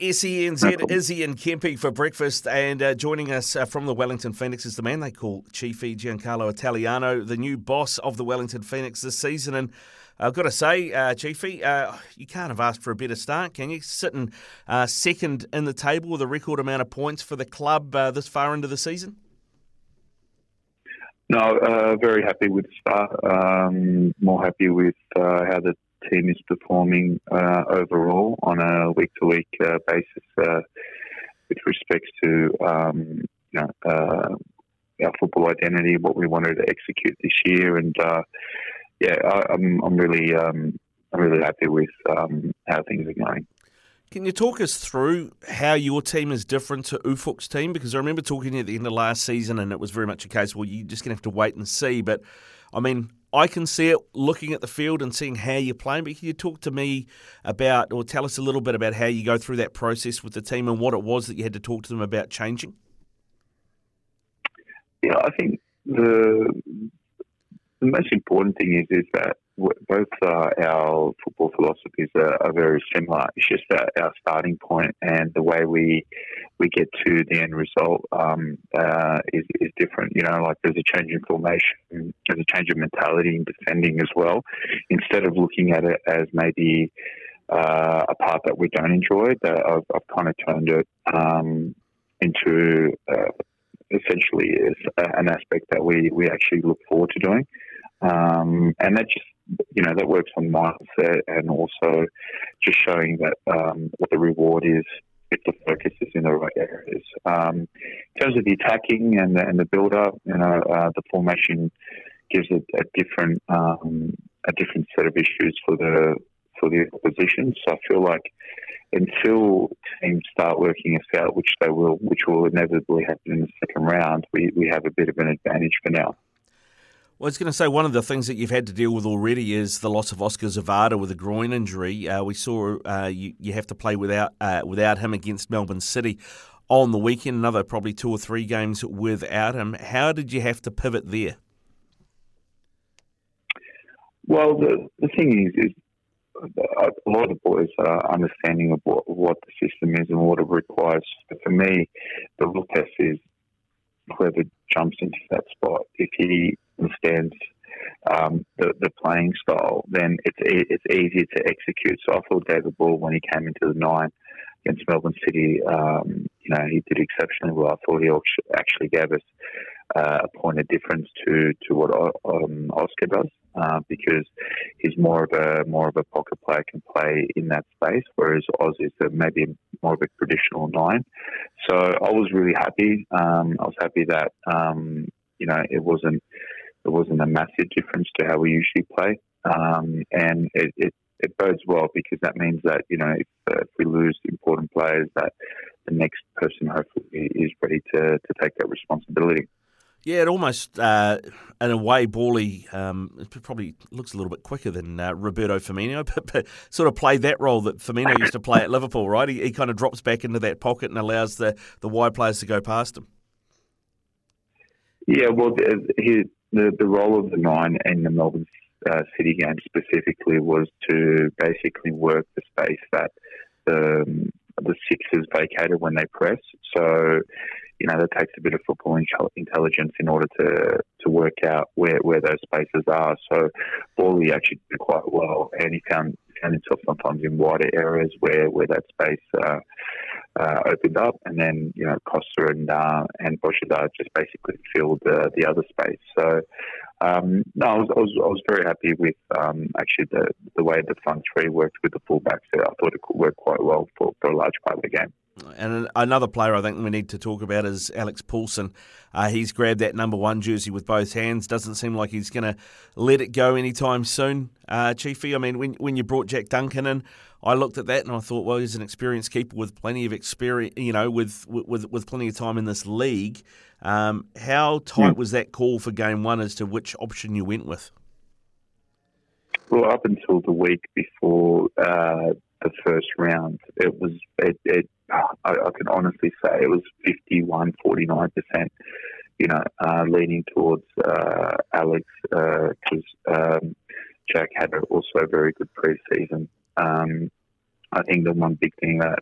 SENZ, Izzy and Kempe for breakfast, and uh, joining us uh, from the Wellington Phoenix is the man they call Chiefy Giancarlo Italiano, the new boss of the Wellington Phoenix this season. And I've got to say, uh, Chiefy, uh, you can't have asked for a better start, can you? Sitting uh, second in the table with a record amount of points for the club uh, this far into the season. No, very happy with the start. Um, more happy with how the team is performing uh, overall on a week to week basis uh, with respect to um, you know, uh, our football identity, what we wanted to execute this year, and uh, yeah, I, am I'm, I'm really um, I'm really happy with um, how things are going. Can you talk us through how your team is different to Ufuk's team? Because I remember talking at the end of last season, and it was very much a case, well, you're just going to have to wait and see. But I mean, I can see it looking at the field and seeing how you're playing, but can you talk to me about or tell us a little bit about how you go through that process with the team and what it was that you had to talk to them about changing? Yeah, I think the the most important thing is is that both uh, our football philosophies are, are, very similar. It's just that our starting point and the way we we get to the end result um, uh, is, is different. You know, like there's a change in formation, there's a change of mentality in defending as well. Instead of looking at it as maybe uh, a part that we don't enjoy, that I've, I've kind of turned it um, into uh, essentially is an aspect that we, we actually look forward to doing. Um, and that just you know that works on mindset and also just showing that um, what the reward is if the focus is in the right areas. Um, in terms of the attacking and the, and the build you know, uh, the formation gives a, a different um, a different set of issues for the for the opposition. So I feel like until teams start working us out, which they will, which will inevitably happen in the second round, we, we have a bit of an advantage for now. Well, I was going to say one of the things that you've had to deal with already is the loss of Oskar Zawada with a groin injury. Uh, we saw uh, you, you have to play without uh, without him against Melbourne City on the weekend. Another probably two or three games without him. How did you have to pivot there? Well, the the thing is, is a lot of the boys are understanding of what, what the system is and what it requires. But For me, the real test is whoever jumps into that spot. If he understands um, the, the playing style, then it's it's easier to execute. So I thought David Ball when he came into the nine against Melbourne City, um, you know, he did exceptionally well. I thought he actually gave us uh, a point of difference to to what um, Oskar does uh, because he's more of a more of a pocket player, can play in that space, whereas Oz is a, maybe more of a traditional nine. So I was really happy. Um, I was happy that um, you know it wasn't it wasn't a massive difference to how we usually play, um, and it, it, it bodes well because that means that you know if, uh, if we lose important players, that the next person hopefully is ready to to take that responsibility. Yeah, it almost, uh, in a way, Bally um, probably looks a little bit quicker than uh, Roberto Firmino, but, but, sort of played that role that Firmino used to play at Liverpool, right? He, he, kind of drops back into that pocket and allows the, the wide players to go past him. Yeah, well, the, the, the role of the nine in the Melbourne uh, City game specifically was to basically work the space that the, the sixes vacated when they press. So you know, that takes a bit of football intelligence in order to to work out where, where those spaces are. So, Bally actually did quite well, and he found found himself sometimes in wider areas where, where that space uh, uh, opened up, and then you know Kosta and uh, and Bozhidar just basically filled the the other space. So. Um, no, I was, I was, I was very happy with um, actually the the way the front three worked with the fullbacks. There. I thought it could work quite well for, for a large part of the game. And another player I think we need to talk about is Alex Paulsen. Uh, he's grabbed that number one jersey with both hands. Doesn't seem like he's going to let it go anytime soon. Uh, Chiefy, I mean, when when you brought Jack Duncan in, I looked at that and I thought, well, he's an experienced keeper with plenty of experience, you know, with with with plenty of time in this league. Um, how tight was that call for game one as to which option you went with? Well, up until the week before uh, the first round, it was it, it I, I, can honestly say it was 51, 49 percent. You know, uh, leaning towards uh, Alex because uh, um, Jack had also a very good preseason. Um, I think the one big thing that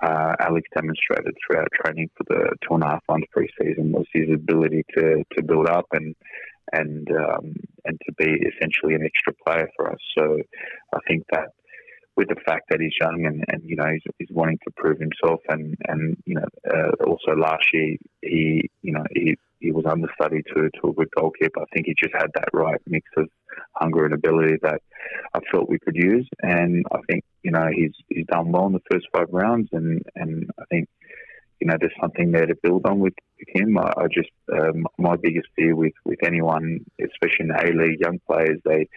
uh, Alex demonstrated throughout training for the two and a half months preseason was his ability to, to build up and and um, and to be essentially an extra player for us. So I think that with the fact that he's young and, and you know he's, he's wanting to prove himself and and you know uh, also last year he you know he he was understudy to to a good goalkeeper. I think he just had that right mix of hunger and ability that I felt we could use. And I think you know he's he's done well in the first five rounds, and and I think you know there's something there to build on with, with him. I, I just um, my biggest fear with with anyone, especially in the A League, young players, they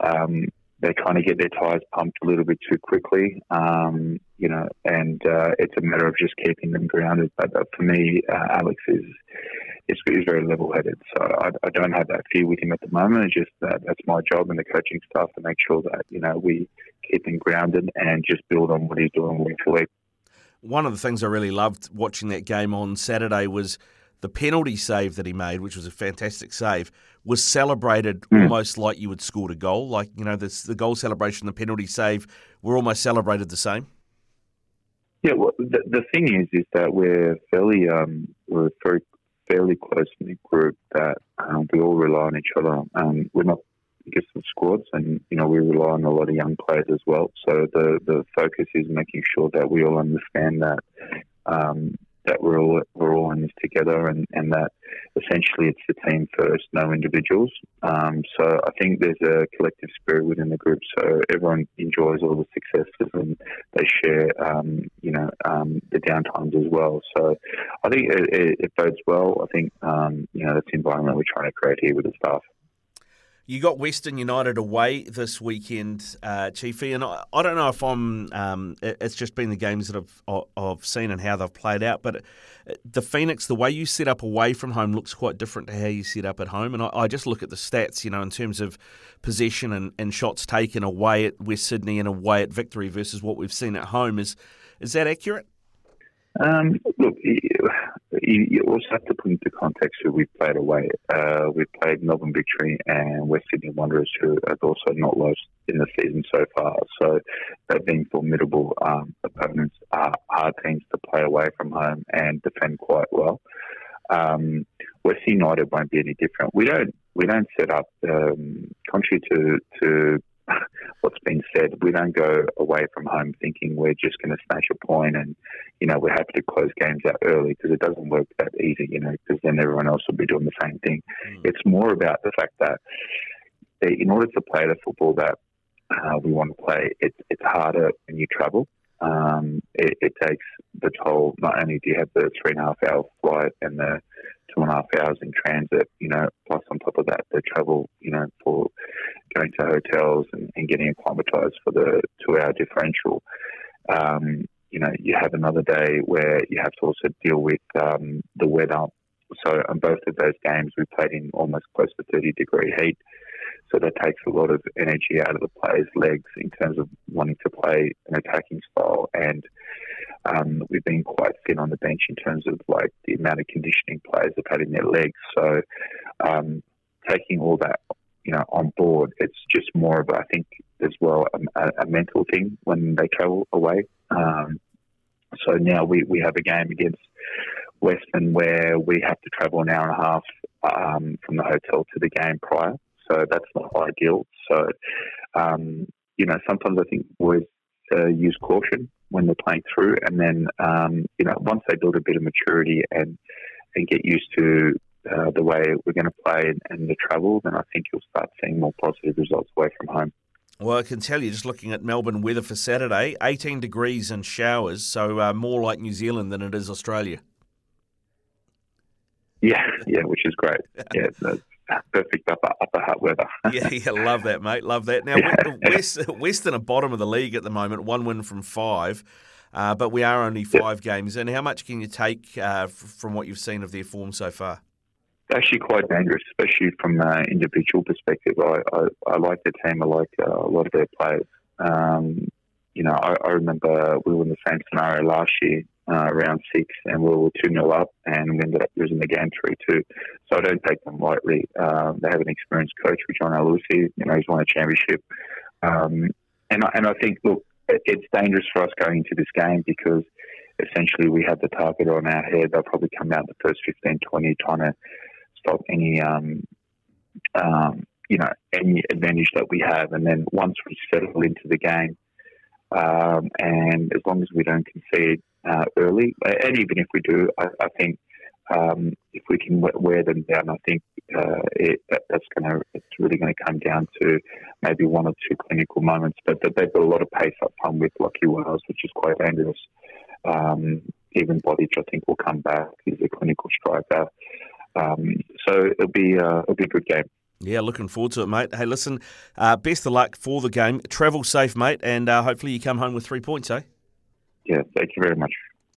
um, they kind of get their tires pumped a little bit too quickly, um, you know, and uh, it's a matter of just keeping them grounded. But uh, for me, uh, Alex is is, is very level headed. So I, I, don't have that fear with him at the moment. It's just that that's my job and the coaching staff to make sure that you know we keep him grounded and just build on what he's doing week for week. One of the things I really loved watching that game on Saturday was the penalty save that he made, which was a fantastic save, was celebrated mm. almost like you had scored a goal. Like you know, this, the goal celebration, the penalty save, were almost celebrated the same. Yeah, well, the, the thing is, is that we're fairly, um, we're very fairly close knit group that um, we all rely on each other. Um, we're not biggest of squads, and you know we rely on a lot of young players as well. So the the focus is making sure that we all understand that um, that we're all we're all in this together, and, and that essentially it's the team first, no individuals. Um, so I think there's a collective spirit within the group, so everyone enjoys all the successes and they share, um, you know, um, the downtimes as well. So I think it, it, it bodes well. I think um, you know that's the environment we're trying to create here with the staff. You got Western United away this weekend, uh, Chiefy, and I, I, don't know if I'm. Um, it, it's just been the games that I've, I've seen and how they've played out, but uh, the Phoenix, the way you set up away from home looks quite different to how you set up at home. And I, I just look at the stats, you know, in terms of possession and, and shots taken away at West Sydney and away at Victory versus what we've seen at home. Is is that accurate? Um, look, you, also have to put into context who we've played away. Uh, we've played Melbourne Victory and West Sydney Wanderers, who have also not lost in the season so far. So they've been formidable um, opponents, uh, hard teams to play away from home and defend quite well. Um, West United won't be any different. We don't we don't set up um, contrary to to what's been said. We don't go away from home thinking we're just going to smash a point and, you know, we're happy to close games out early because it doesn't work that easy, you know, because then everyone else will be doing the same thing. Mm. It's more about the fact that in order to play the football that uh, we want to play, it, it's harder when you travel. Um, it, it, takes the toll. Not only do you have the three and a half hour flight and the two and a half hours in transit, you know, plus on top of that, the travel, you know, for going to hotels and, and getting acclimatized for the two hour differential. Um, you know, you have another day where you have to also deal with um, the weather. So, on both of those games, we played in almost close to 30 degree heat. So, that takes a lot of energy out of the players' legs in terms of wanting to play an attacking style. And um, we've been quite thin on the bench in terms of like the amount of conditioning players have had in their legs. So, um, taking all that you know, on board. It's just more of, I think, as well, a, a mental thing when they travel away. Um, so now we, we have a game against Western where we have to travel an hour and a half um, from the hotel to the game prior. So that's not ideal. So, um, you know, sometimes I think boys uh, use caution when they're playing through, and then um, you know once they build a bit of maturity and and get used to uh, the way we're going to play and, and the travel, then I think you'll start seeing more positive results away from home. Well, I can tell you, just looking at Melbourne weather for Saturday, 18 degrees and showers, so uh, more like New Zealand than it is Australia. Yeah, yeah, which is great. Yeah, that's perfect upper Upper Hutt weather. yeah, yeah, love that, mate. Love that. Now, yeah. West, Western are bottom of the league at the moment, one win from five, uh, but we are only five games. And how much can you take uh, from what you've seen of their form so far? Actually, quite dangerous, especially from an individual perspective. I, I, I like the team. I like uh, a lot of their players. Um, you know, I, I remember we were in the same scenario last year uh, round six, and we were 2 0 up, and we ended up losing the game 3 2. So I don't take them lightly. Um, they have an experienced coach with John Aloisi. You know, he's won a championship. Um, and, I, and I think, look, it, it's dangerous for us going into this game because essentially we have the target on our head. They'll probably come out the first 15, 20 trying to stop any, um, um, you know, any advantage that we have. And then once we settle into the game, um, and as long as we don't concede uh, early, and even if we do, I, I think um, if we can wear them down, I think uh, it, that, that's going to it's really going to come down to maybe one or two clinical moments. But, but they've got a lot of pace up front with Lachie Wales, which is quite dangerous. Um, even Botic, I think, will come back. He's a clinical striker. Um, so it'll be uh, it'll be a good game. Yeah, looking forward to it, mate. Hey, listen, uh, best of luck for the game. Travel safe, mate, and uh, hopefully you come home with three points, eh? Yeah, thank you very much.